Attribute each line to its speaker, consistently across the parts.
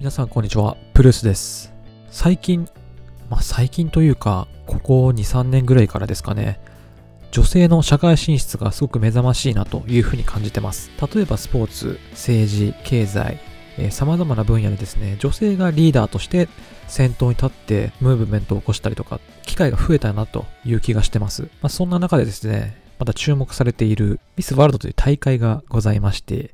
Speaker 1: 皆さんこんにちは、プルースです。最近、まあ最近というか、ここ2、3年ぐらいからですかね、女性の社会進出がすごく目覚ましいなというふうに感じてます。例えばスポーツ、政治、経済、えー、様々な分野でですね、女性がリーダーとして先頭に立ってムーブメントを起こしたりとか、機会が増えたなという気がしてます。まあ、そんな中でですね、また注目されているミスワールドという大会がございまして、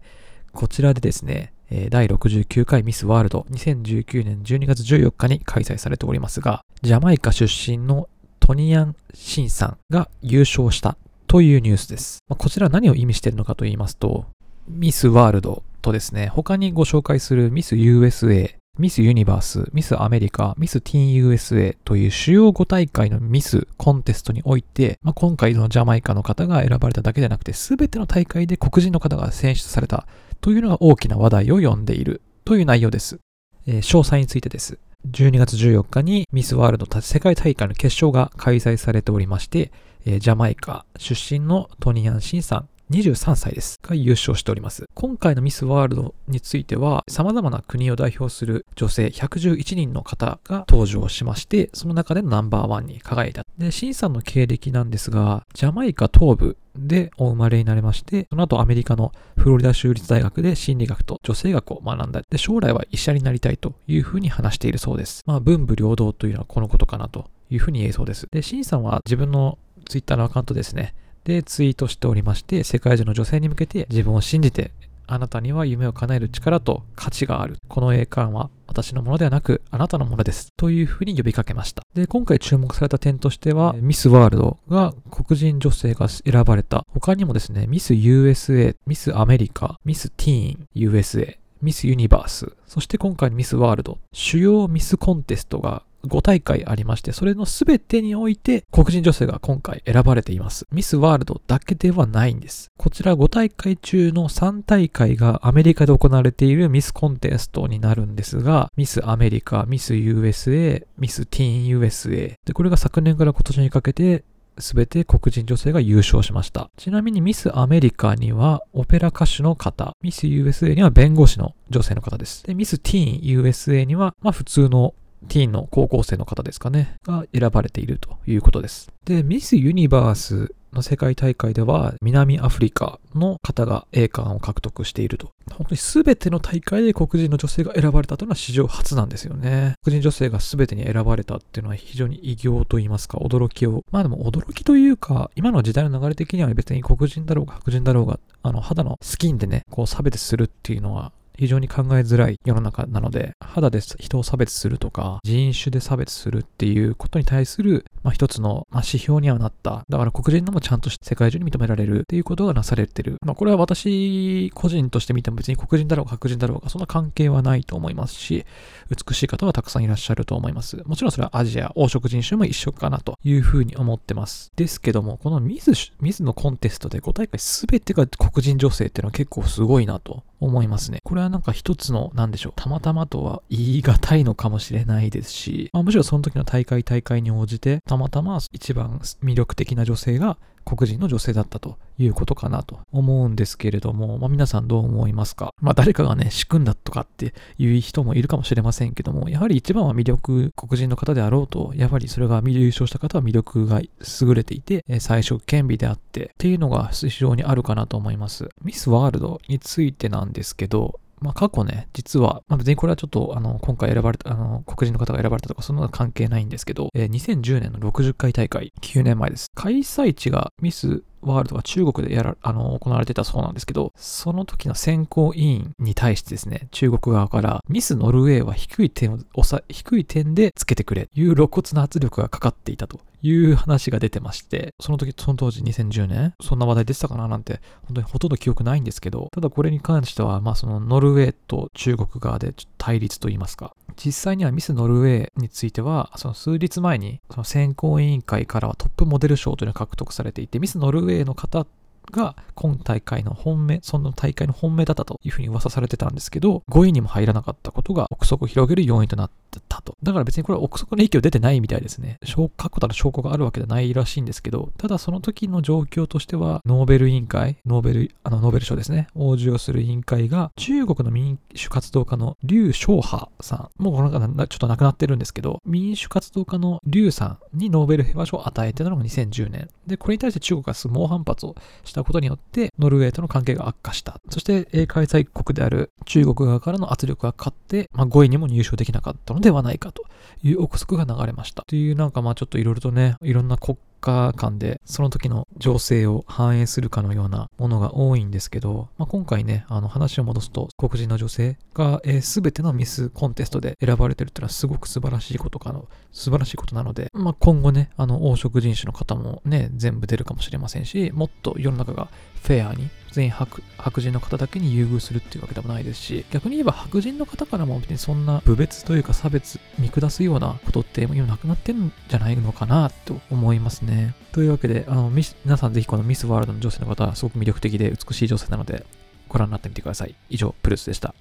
Speaker 1: こちらでですね、第69回ミスワールド2019年12月14日に開催されておりますが、ジャマイカ出身のトニアン・シンさんが優勝したというニュースです。こちら何を意味しているのかと言いますと、ミスワールドとですね、他にご紹介するミス USA、ミスユニバース、ミスアメリカ、ミスティーン USA という主要5大会のミスコンテストにおいて、まあ、今回のジャマイカの方が選ばれただけでなくて、すべての大会で黒人の方が選出されたというのが大きな話題を呼んでいるという内容です。えー詳細についてです。12月14日にミスワールド世界大会の決勝が開催されておりまして、えージャマイカ出身のトニアン・シンさん23歳です。が優勝しております。今回のミスワールドについては、様々な国を代表する女性111人の方が登場しまして、その中でのナンバーワンに輝いた。で、シンさんの経歴なんですが、ジャマイカ東部でお生まれになりまして、その後アメリカのフロリダ州立大学で心理学と女性学を学んだ。で、将来は医者になりたいというふうに話しているそうです。まあ、文武両道というのはこのことかなというふうに言えそうです。で、シンさんは自分のツイッターのアカウントですね、でツイートしておりまして、世界中の女性に向けて自分を信じて、あなたには夢を叶える力と価値がある。この栄冠は私のものではなく、あなたのものです。というふうに呼びかけました。で、今回注目された点としては、ミスワールドが黒人女性が選ばれた。他にもですね、ミス USA、ミスアメリカ、ミスティーン USA、ミスユニバース、そして今回ミスワールド、主要ミスコンテストが5大会ありまして、それの全てにおいて黒人女性が今回選ばれています。ミスワールドだけではないんです。こちら5大会中の3大会がアメリカで行われているミスコンテストになるんですが、ミスアメリカ、ミス USA、ミスティーン USA。で、これが昨年から今年にかけてすべて黒人女性が優勝しました。ちなみにミスアメリカにはオペラ歌手の方、ミス USA には弁護士の女性の方です。で、ミスティーン USA には、まあ普通のティーンの高校生の方ですかね、が選ばれているということです。で、ミスユニバースの世界大会では南アフリカの方が栄冠を獲得していると。本当に全ての大会で黒人の女性が選ばれたというのは史上初なんですよね。黒人女性が全てに選ばれたっていうのは非常に偉業と言いますか、驚きを。まあでも驚きというか、今の時代の流れ的には別に黒人だろうが白人だろうが、あの肌のスキンでね、こう差別するっていうのは非常に考えづらい世の中なので、肌で人を差別するとか、人種で差別するっていうことに対する、まあ、一つの、まあ、指標にはなった。だから黒人のもちゃんと世界中に認められるっていうことがなされてる。まあ、これは私個人として見ても別に黒人だろうが白人だろうが、そんな関係はないと思いますし、美しい方はたくさんいらっしゃると思います。もちろんそれはアジア、黄色人種も一緒かなというふうに思ってます。ですけども、このミス、ミスのコンテストで5大会全てが黒人女性っていうのは結構すごいなと思いますね。これはなんか一つの、なんでしょう、たまたまとは言い難いのかもしれないですし、まあ、むしろその時の大会大会に応じて、たまたま一番魅力的な女性が黒人の女性だったということかなと思うんですけれども、まあ、皆さんどう思いますか？まあ誰かがね、仕組んだとかっていう人もいるかもしれませんけども、やはり一番は魅力、黒人の方であろうと、やはりそれが優勝した方は魅力が優れていて、最初権利であってっていうのが非常にあるかなと思います。ミスワールドについてなんですけど、まあ、過去ね、実は、まあ、別にこれはちょっと、あの、今回選ばれた、あの、黒人の方が選ばれたとか、そんなの関係ないんですけど、えー2010年の60回大会、9年前です。開催地がミスワールドが中国でやら、あの、行われてたそうなんですけど、その時の選考委員に対してですね、中国側から、ミスノルウェーは低い点を、低い点でつけてくれ、いう露骨な圧力がかかっていたと。いう話が出てまして、その時、その当時2010年、そんな話題出てたかななんて、本当にほとんど記憶ないんですけど、ただこれに関しては、まあそのノルウェーと中国側で対立といいますか、実際にはミスノルウェーについては、その数日前に、その選考委員会からはトップモデル賞というのが獲得されていて、ミスノルウェーの方が今大会の本命、その大会の本命だったというふうに噂されてたんですけど、5位にも入らなかったことが憶測を広げる要因となったと。だから別にこれは憶測の影響出てないみたいですね。確固たる証拠があるわけじゃないらしいんですけど、ただその時の状況としては、ノーベル委員会、ノーベル、あの、ノーベル賞ですね、を授与する委員会が、中国の民主活動家の劉昌波さん、もうこの方ちょっと亡くなってるんですけど、民主活動家の劉さんにノーベル平和賞を与えてたのが2010年。で、これに対して中国が猛反発をしたことによって、ノルウェーとの関係が悪化した。そして、開催国である中国側からの圧力が勝って、まあ、5位にも入賞できなかったのではないかという憶測が流れました。というなんかまあちょっといろいろとね、いろんな国家間でその時の情勢を反映するかのようなものが多いんですけど、まあ、今回ね、あの話を戻すと黒人の女性が、えー、全てのミスコンテストで選ばれてるっていうのはすごく素晴らしいことかの、素晴らしいことなので、まあ、今後ね、あの黄色人種の方もね、全部出るかもしれませんし、もっと世の中がフェアに全員白白人の方だけに優遇するっていうわけでもないですし、逆に言えば白人の方からも別にそんな部別というか差別、見下すようなことって今なくなってんじゃないのかなと思いますね。というわけで、あの皆さんぜひこのミスワールドの女性の方はすごく魅力的で美しい女性なので、ご覧になってみてください。以上、プルースでした。